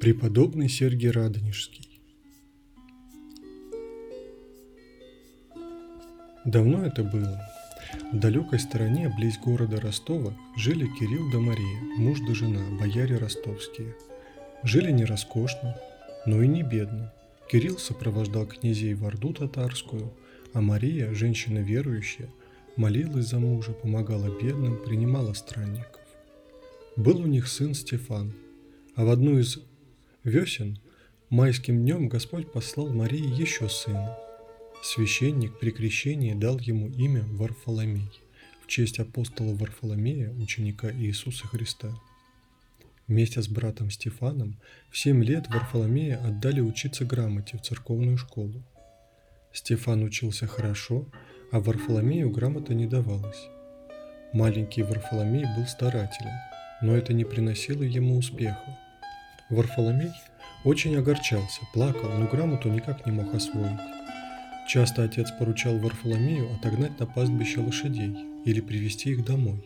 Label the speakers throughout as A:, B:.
A: Преподобный Сергий Радонежский Давно это было. В далекой стороне, близ города Ростова, жили Кирилл да Мария, муж да жена, бояре ростовские. Жили не роскошно, но и не бедно. Кирилл сопровождал князей в Орду татарскую, а Мария, женщина верующая, молилась за мужа, помогала бедным, принимала странников. Был у них сын Стефан, а в одну из весен майским днем Господь послал Марии еще сына. Священник при крещении дал ему имя Варфоломей в честь апостола Варфоломея, ученика Иисуса Христа. Вместе с братом Стефаном в семь лет Варфоломея отдали учиться грамоте в церковную школу. Стефан учился хорошо, а Варфоломею грамота не давалась. Маленький Варфоломей был старателен, но это не приносило ему успеха. Варфоломей очень огорчался, плакал, но грамоту никак не мог освоить. Часто отец поручал Варфоломею отогнать на пастбище лошадей или привести их домой.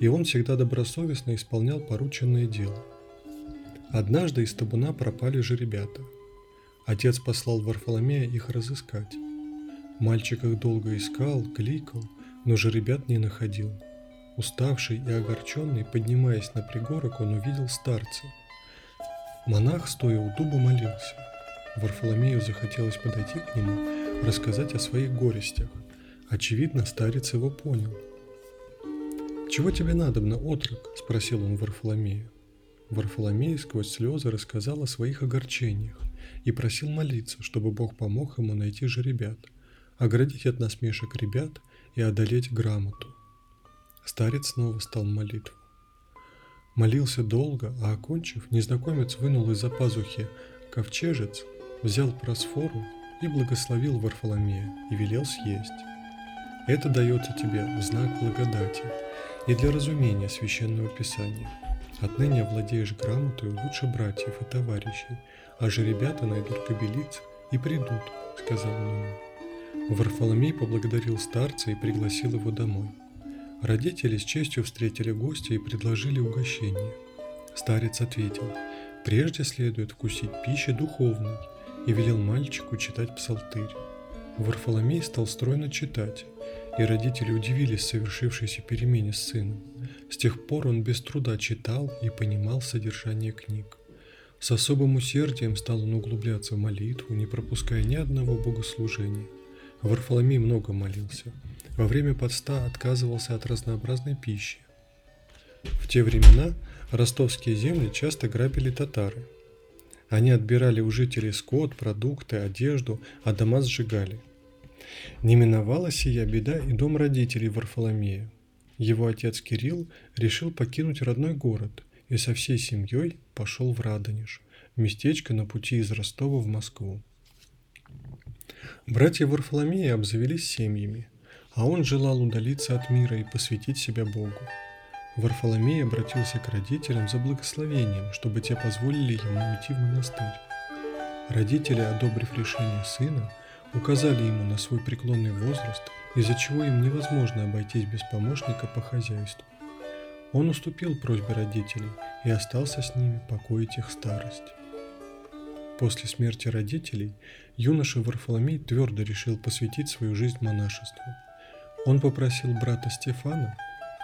A: И он всегда добросовестно исполнял порученное дело. Однажды из табуна пропали же ребята. Отец послал Варфоломея их разыскать. Мальчик их долго искал, кликал, но же ребят не находил. Уставший и огорченный, поднимаясь на пригорок, он увидел старца. Монах, стоя у дуба, молился. Варфоломею захотелось подойти к нему, рассказать о своих горестях. Очевидно, старец его понял. «Чего тебе надобно, отрок?» – спросил он Варфоломея. Варфоломей сквозь слезы рассказал о своих огорчениях и просил молиться, чтобы Бог помог ему найти же ребят, оградить от насмешек ребят и одолеть грамоту. Старец снова стал молитву. Молился долго, а окончив, незнакомец вынул из-за пазухи ковчежец, взял просфору и благословил Варфоломея и велел съесть. Это дается тебе в знак благодати и для разумения священного писания. Отныне овладеешь грамотой лучше братьев и товарищей, а же ребята найдут кобелиц и придут, сказал он ему. Варфоломей поблагодарил старца и пригласил его домой. Родители с честью встретили гостя и предложили угощение. Старец ответил, прежде следует вкусить пищи духовной, и велел мальчику читать псалтырь. Варфоломей стал стройно читать, и родители удивились совершившейся перемене с сыном. С тех пор он без труда читал и понимал содержание книг. С особым усердием стал он углубляться в молитву, не пропуская ни одного богослужения. Варфоломей много молился – во время поста отказывался от разнообразной пищи. В те времена ростовские земли часто грабили татары. Они отбирали у жителей скот, продукты, одежду, а дома сжигали. Не миновала сия беда и дом родителей Варфоломея. Его отец Кирилл решил покинуть родной город и со всей семьей пошел в Радонеж, местечко на пути из Ростова в Москву. Братья Варфоломея обзавелись семьями – а он желал удалиться от мира и посвятить себя Богу. Варфоломей обратился к родителям за благословением, чтобы те позволили ему уйти в монастырь. Родители, одобрив решение сына, указали ему на свой преклонный возраст, из-за чего им невозможно обойтись без помощника по хозяйству. Он уступил просьбе родителей и остался с ними покоить их старость. После смерти родителей юноша Варфоломей твердо решил посвятить свою жизнь монашеству – он попросил брата Стефана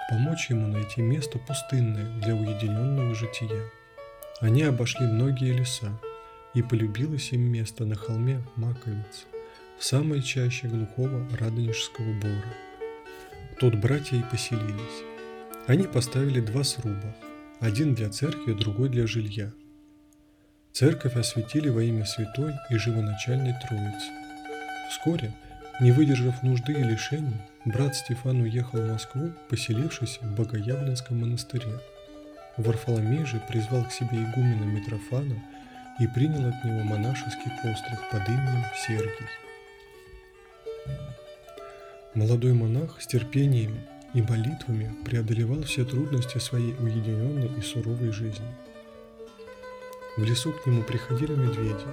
A: помочь ему найти место пустынное для уединенного жития. Они обошли многие леса, и полюбилось им место на холме Маковиц, в самой чаще глухого Радонежского бора. Тут братья и поселились. Они поставили два сруба, один для церкви, другой для жилья. Церковь осветили во имя Святой и Живоначальной Троицы. Вскоре, не выдержав нужды и лишений, брат Стефан уехал в Москву, поселившись в Богоявленском монастыре. Варфоломей же призвал к себе игумена Митрофана и принял от него монашеский постриг под именем Сергий. Молодой монах с терпением и молитвами преодолевал все трудности своей уединенной и суровой жизни. В лесу к нему приходили медведи.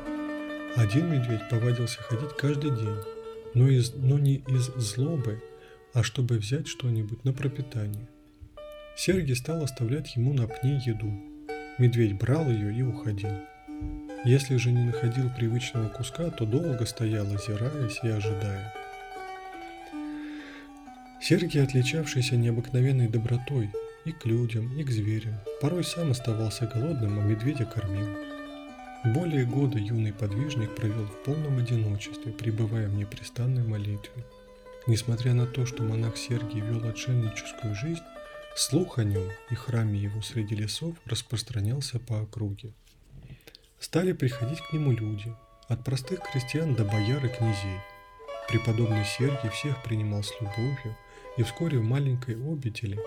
A: Один медведь повадился ходить каждый день, но, из, но не из злобы, а чтобы взять что-нибудь на пропитание. Сергий стал оставлять ему на пне еду. Медведь брал ее и уходил. Если же не находил привычного куска, то долго стоял, озираясь и ожидая. Сергий, отличавшийся необыкновенной добротой и к людям, и к зверям, порой сам оставался голодным, а медведя кормил. Более года юный подвижник провел в полном одиночестве, пребывая в непрестанной молитве. Несмотря на то, что монах Сергий вел отшельническую жизнь, слух о нем и храме его среди лесов распространялся по округе. Стали приходить к нему люди, от простых крестьян до бояр и князей. Преподобный Сергий всех принимал с любовью, и вскоре в маленькой обители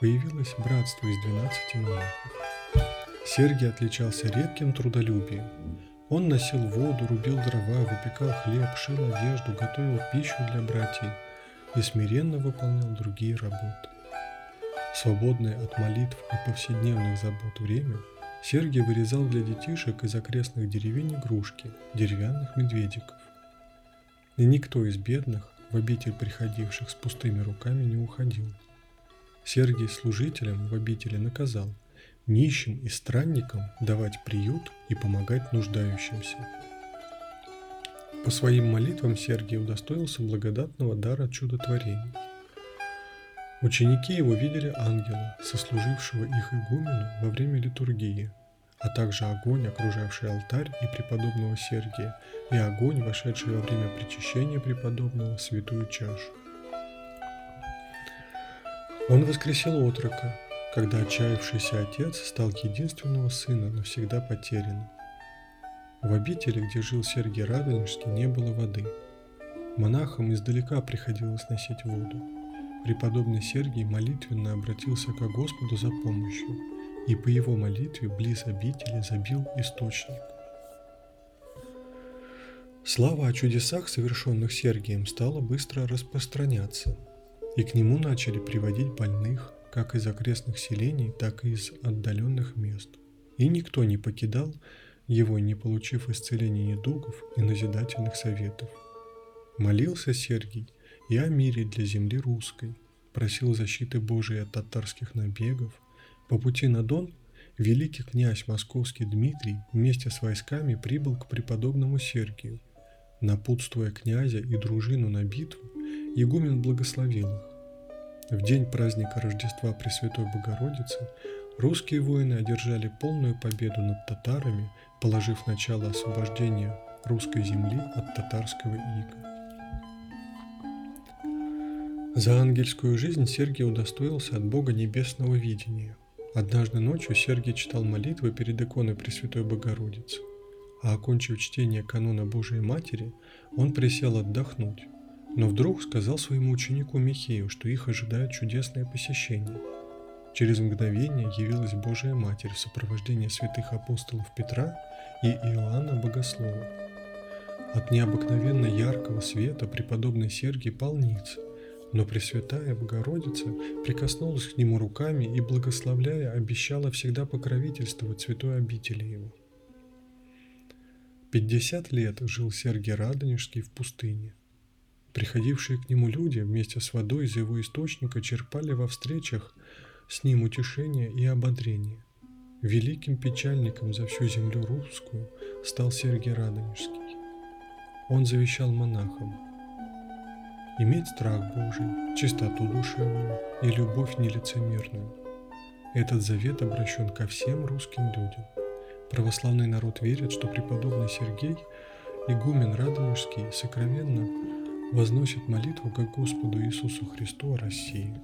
A: появилось братство из 12 монахов. Сергий отличался редким трудолюбием. Он носил воду, рубил дрова, выпекал хлеб, шил одежду, готовил пищу для братьев и смиренно выполнял другие работы. Свободное от молитв и повседневных забот время Сергий вырезал для детишек из окрестных деревень игрушки, деревянных медведиков. И никто из бедных, в обитель приходивших с пустыми руками, не уходил. Сергий служителям в обители наказал – нищим и странникам давать приют и помогать нуждающимся. По своим молитвам Сергий удостоился благодатного дара чудотворений. Ученики его видели ангела, сослужившего их игумену во время литургии, а также огонь, окружавший алтарь и преподобного Сергия, и огонь, вошедший во время причащения преподобного святую чашу. Он воскресил отрока, когда отчаявшийся отец стал единственного сына навсегда потерянным. В обители, где жил Сергий Радонежский, не было воды. Монахам издалека приходилось носить воду. Преподобный Сергий молитвенно обратился к Господу за помощью, и по его молитве близ обители забил источник. Слава о чудесах, совершенных Сергием, стала быстро распространяться, и к нему начали приводить больных, как из окрестных селений, так и из отдаленных мест. И никто не покидал его, не получив исцеления недугов и назидательных советов. Молился Сергий и о мире для земли русской, просил защиты Божией от татарских набегов. По пути на Дон великий князь московский Дмитрий вместе с войсками прибыл к преподобному Сергию. Напутствуя князя и дружину на битву, игумен благословил их. В день праздника Рождества Пресвятой Богородицы русские воины одержали полную победу над татарами, положив начало освобождению русской земли от татарского ига. За ангельскую жизнь Сергий удостоился от Бога небесного видения. Однажды ночью Сергий читал молитвы перед иконой Пресвятой Богородицы, а окончив чтение канона Божией Матери, он присел отдохнуть. Но вдруг сказал своему ученику Михею, что их ожидает чудесное посещение. Через мгновение явилась Божия Матерь в сопровождении святых апостолов Петра и Иоанна Богослова. От необыкновенно яркого света преподобный Сергий пал ниц, но Пресвятая Богородица прикоснулась к нему руками и, благословляя, обещала всегда покровительствовать святой обители его. Пятьдесят лет жил Сергий Радонежский в пустыне. Приходившие к нему люди вместе с водой из его источника черпали во встречах с ним утешение и ободрение. Великим печальником за всю землю русскую стал Сергий Радонежский. Он завещал монахам иметь страх Божий, чистоту душевную и любовь нелицемерную. Этот завет обращен ко всем русским людям. Православный народ верит, что преподобный Сергей, игумен Радонежский, сокровенно возносит молитву к Господу Иисусу Христу о России.